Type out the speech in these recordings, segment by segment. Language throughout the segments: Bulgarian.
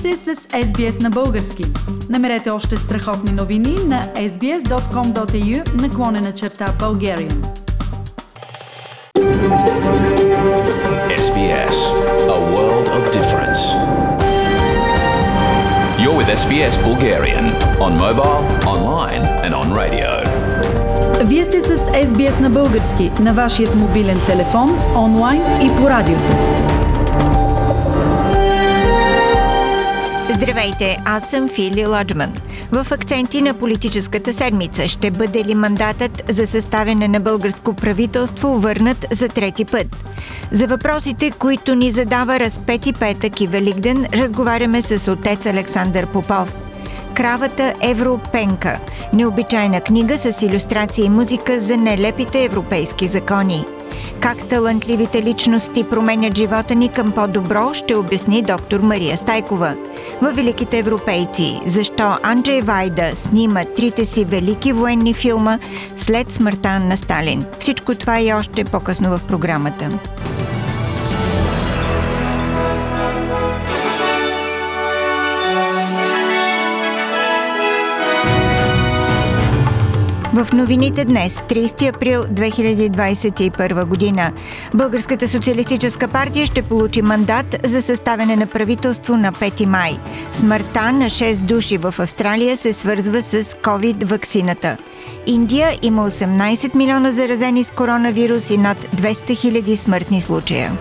сте с SBS на български. Намерете още страхотни новини на sbs.com.au наклонена черта Bulgarian. SBS, a world of difference. You're with SBS Bulgarian on mobile, online and on radio. Вие сте с SBS на български на вашият мобилен телефон, онлайн и по радиото. Здравейте, аз съм Фили Ладжман. В акценти на политическата седмица ще бъде ли мандатът за съставяне на българско правителство върнат за трети път? За въпросите, които ни задава Разпети петък и Великден, разговаряме с отец Александър Попов. Кравата Европенка – необичайна книга с иллюстрация и музика за нелепите европейски закони – как талантливите личности променят живота ни към по-добро, ще обясни доктор Мария Стайкова. Във Великите европейци, защо Анджей Вайда снима трите си велики военни филма след смъртта на Сталин. Всичко това и още по-късно в програмата. В новините днес, 30 април 2021 година, Българската социалистическа партия ще получи мандат за съставяне на правителство на 5 май. Смъртта на 6 души в Австралия се свързва с COVID-вакцината. Индия има 18 милиона заразени с коронавирус и над 200 хиляди смъртни случая.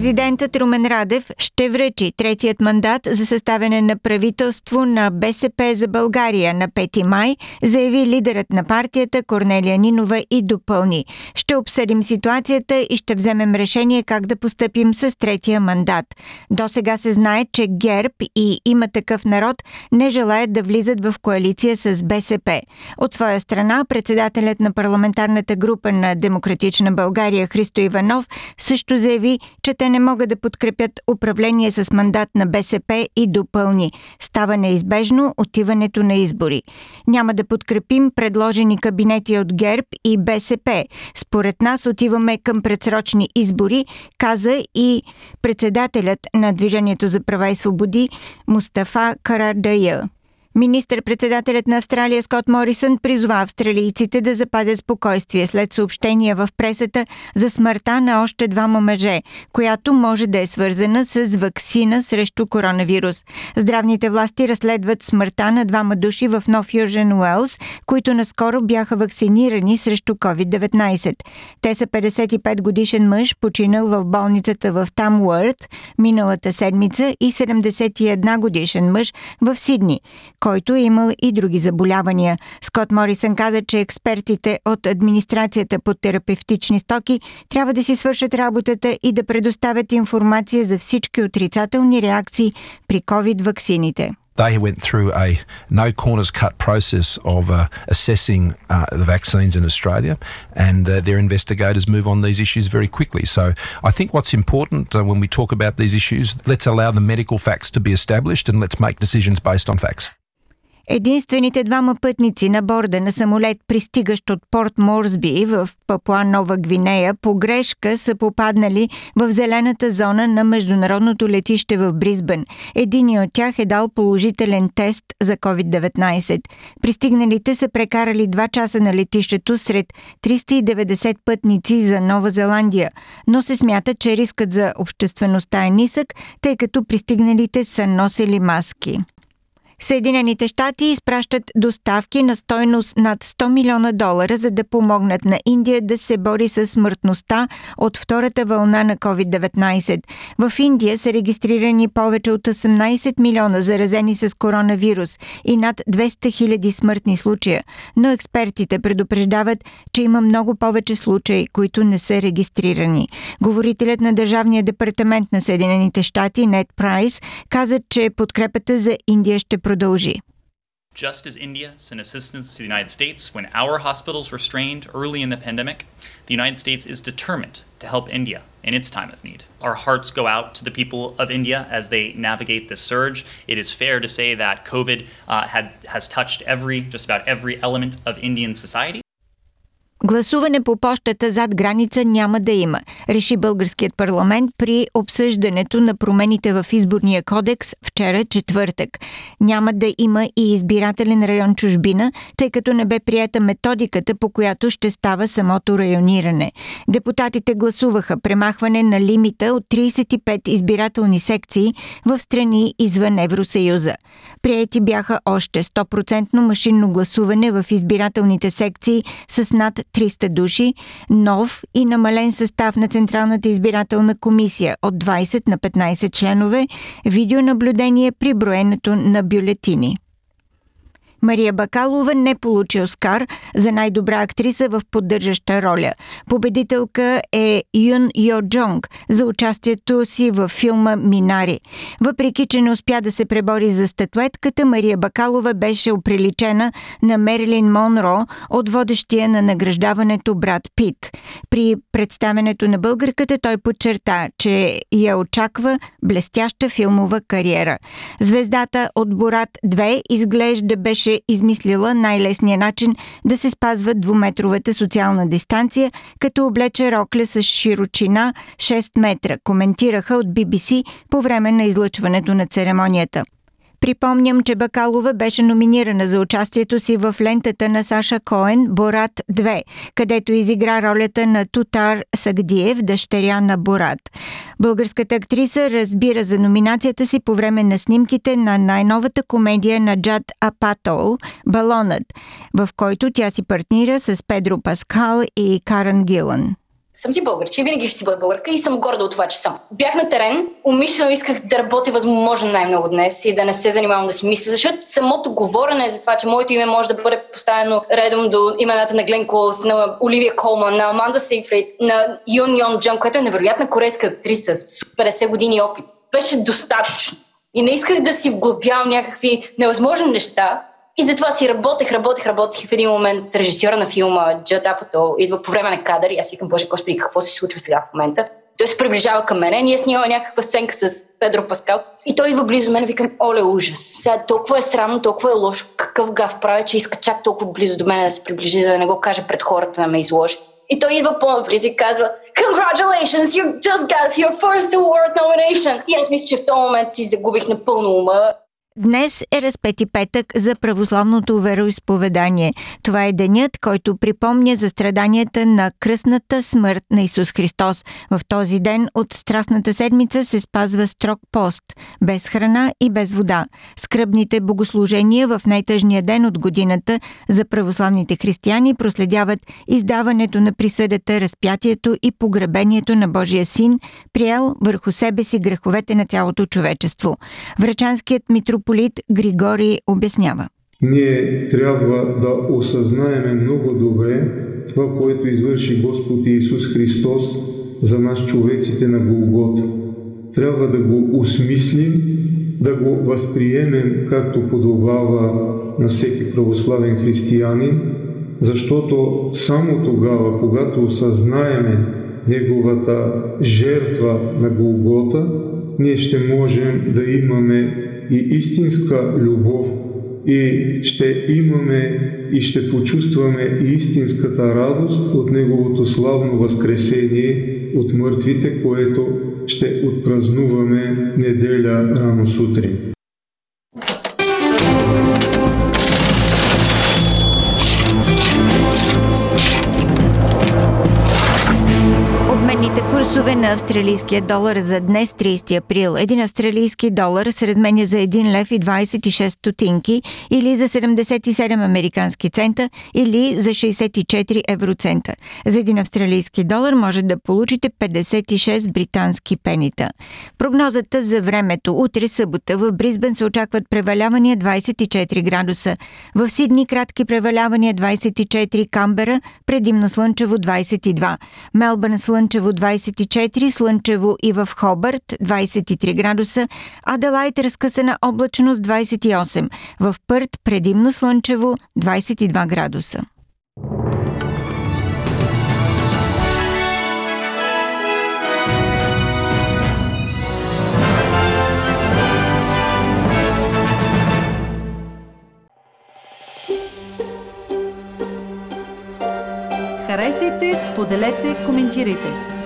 Президентът Румен Радев ще връчи третият мандат за съставяне на правителство на БСП за България на 5 май, заяви лидерът на партията Корнелия Нинова и допълни. Ще обсъдим ситуацията и ще вземем решение как да постъпим с третия мандат. До сега се знае, че ГЕРБ и има такъв народ не желаят да влизат в коалиция с БСП. От своя страна, председателят на парламентарната група на Демократична България Христо Иванов също заяви, че те не могат да подкрепят управление с мандат на БСП и допълни. Става неизбежно отиването на избори. Няма да подкрепим предложени кабинети от ГЕРБ и БСП. Според нас отиваме към предсрочни избори, каза и председателят на Движението за права и свободи Мустафа Карадая. Министър-председателят на Австралия Скот Морисън призова австралийците да запазят спокойствие след съобщения в пресата за смъртта на още двама мъже, която може да е свързана с вакцина срещу коронавирус. Здравните власти разследват смъртта на двама души в Нов Южен Уелс, които наскоро бяха вакцинирани срещу COVID-19. Те са 55 годишен мъж, починал в болницата в Тамуърт миналата седмица и 71 годишен мъж в Сидни който е имал и други заболявания. Скот Морисън каза, че експертите от администрацията по терапевтични стоки трябва да си свършат работата и да предоставят информация за всички отрицателни реакции при COVID-ваксините. They went through a no corners cut process of uh, assessing uh, the vaccines in Australia, and uh, their investigators move on these issues very quickly. So I think what's important uh, when we talk about these issues, let's allow the medical facts to be established and let's make decisions based on facts. Единствените двама пътници на борда на самолет, пристигащ от Порт Морсби в Папуа Нова Гвинея, по грешка са попаднали в зелената зона на международното летище в Бризбен. Единият от тях е дал положителен тест за COVID-19. Пристигналите са прекарали два часа на летището сред 390 пътници за Нова Зеландия, но се смята, че рискът за обществеността е нисък, тъй като пристигналите са носили маски. Съединените щати изпращат доставки на стойност над 100 милиона долара, за да помогнат на Индия да се бори с смъртността от втората вълна на COVID-19. В Индия са регистрирани повече от 18 милиона заразени с коронавирус и над 200 хиляди смъртни случая, но експертите предупреждават, че има много повече случаи, които не са регистрирани. Говорителят на Държавния департамент на Съединените щати Нед Прайс каза, че подкрепата за Индия ще продължи. Just as India sent assistance to the United States when our hospitals were strained early in the pandemic, The United States is determined to help India in its time of need. Our hearts go out to the people of India as they navigate this surge. It is fair to say that COVID uh, had, has touched every, just about every element of Indian society. Гласуване по почтата зад граница няма да има, реши българският парламент при обсъждането на промените в изборния кодекс вчера четвъртък. Няма да има и избирателен район чужбина, тъй като не бе прията методиката, по която ще става самото райониране. Депутатите гласуваха премахване на лимита от 35 избирателни секции в страни извън Евросъюза. Приети бяха още 100% машинно гласуване в избирателните секции с над 300 души, нов и намален състав на Централната избирателна комисия от 20 на 15 членове, видеонаблюдение при броенето на бюлетини. Мария Бакалова не получи Оскар за най-добра актриса в поддържаща роля. Победителка е Юн Йо Джонг за участието си в филма Минари. Въпреки, че не успя да се пребори за статуетката, Мария Бакалова беше оприличена на Мерилин Монро от водещия на награждаването брат Пит. При представенето на българката той подчерта, че я очаква блестяща филмова кариера. Звездата от Борат 2 изглежда беше беше измислила най-лесния начин да се спазва двуметровата социална дистанция, като облече рокля с широчина 6 метра, коментираха от BBC по време на излъчването на церемонията. Припомням, че Бакалова беше номинирана за участието си в лентата на Саша Коен Борат 2, където изигра ролята на Тутар Сагдиев, дъщеря на Борат. Българската актриса разбира за номинацията си по време на снимките на най-новата комедия на Джад Апатол «Балонът», в който тя си партнира с Педро Паскал и Карен Гилан съм си българче винаги ще си бъда българка и съм горда от това, че съм. Бях на терен, умишлено исках да работя възможно най-много днес и да не се занимавам да си мисля, защото самото говорене за това, че моето име може да бъде поставено редом до имената на Глен Клоус, на Оливия Колман, на Аманда Сейфрид, на Юн Йон Джон, която е невероятна корейска актриса с 50 години опит. Беше достатъчно. И не исках да си вглъбявам някакви невъзможни неща, и затова си работех, работех, работех в един момент режисьора на филма Джад Апато идва по време на кадър и аз викам, боже, господи, какво се случва сега в момента? Той се приближава към мене, ние снимаме някаква сценка с Педро Паскал и той идва близо мен и викам, оле, ужас. Сега толкова е срамно, толкова е лошо, какъв гав правя, че иска чак толкова близо до мен да се приближи, за да не го каже пред хората да ме изложи. И той идва по-близо и казва, Congratulations, you just got your first award nomination. И аз мисля, че в този момент си загубих напълно ума Днес е разпети петък за православното вероисповедание. Това е денят, който припомня за страданията на кръсната смърт на Исус Христос. В този ден от Страстната седмица се спазва строг пост, без храна и без вода. Скръбните богослужения в най-тъжния ден от годината за православните християни проследяват издаването на присъдата, разпятието и погребението на Божия син, приел върху себе си греховете на цялото човечество. Врачанският митрополит митрополит Григорий обяснява. Ние трябва да осъзнаеме много добре това, което извърши Господ Исус Христос за нас човеците на Голгота. Трябва да го осмислим, да го възприемем както подобава на всеки православен християнин, защото само тогава, когато осъзнаеме Неговата жертва на Голгота, ние ще можем да имаме и истинска любов и ще имаме и ще почувстваме истинската радост от Неговото славно възкресение от мъртвите, което ще отпразнуваме неделя рано сутрин. Курсове на австралийския долар за днес 30 април. Един австралийски долар се разменя за 1 лев и 26 стотинки или за 77 американски цента или за 64 евроцента. За един австралийски долар може да получите 56 британски пенита. Прогнозата за времето. Утре събота в Бризбен се очакват превалявания 24 градуса. В Сидни кратки превалявания 24, Камбера предимно слънчево 22, Мелбърн слънчево 20 4, слънчево и в Хобърт 23 градуса, Аделайт разкъсана облачност 28, в Пърт предимно слънчево 22 градуса. Харесайте, споделете, коментирайте.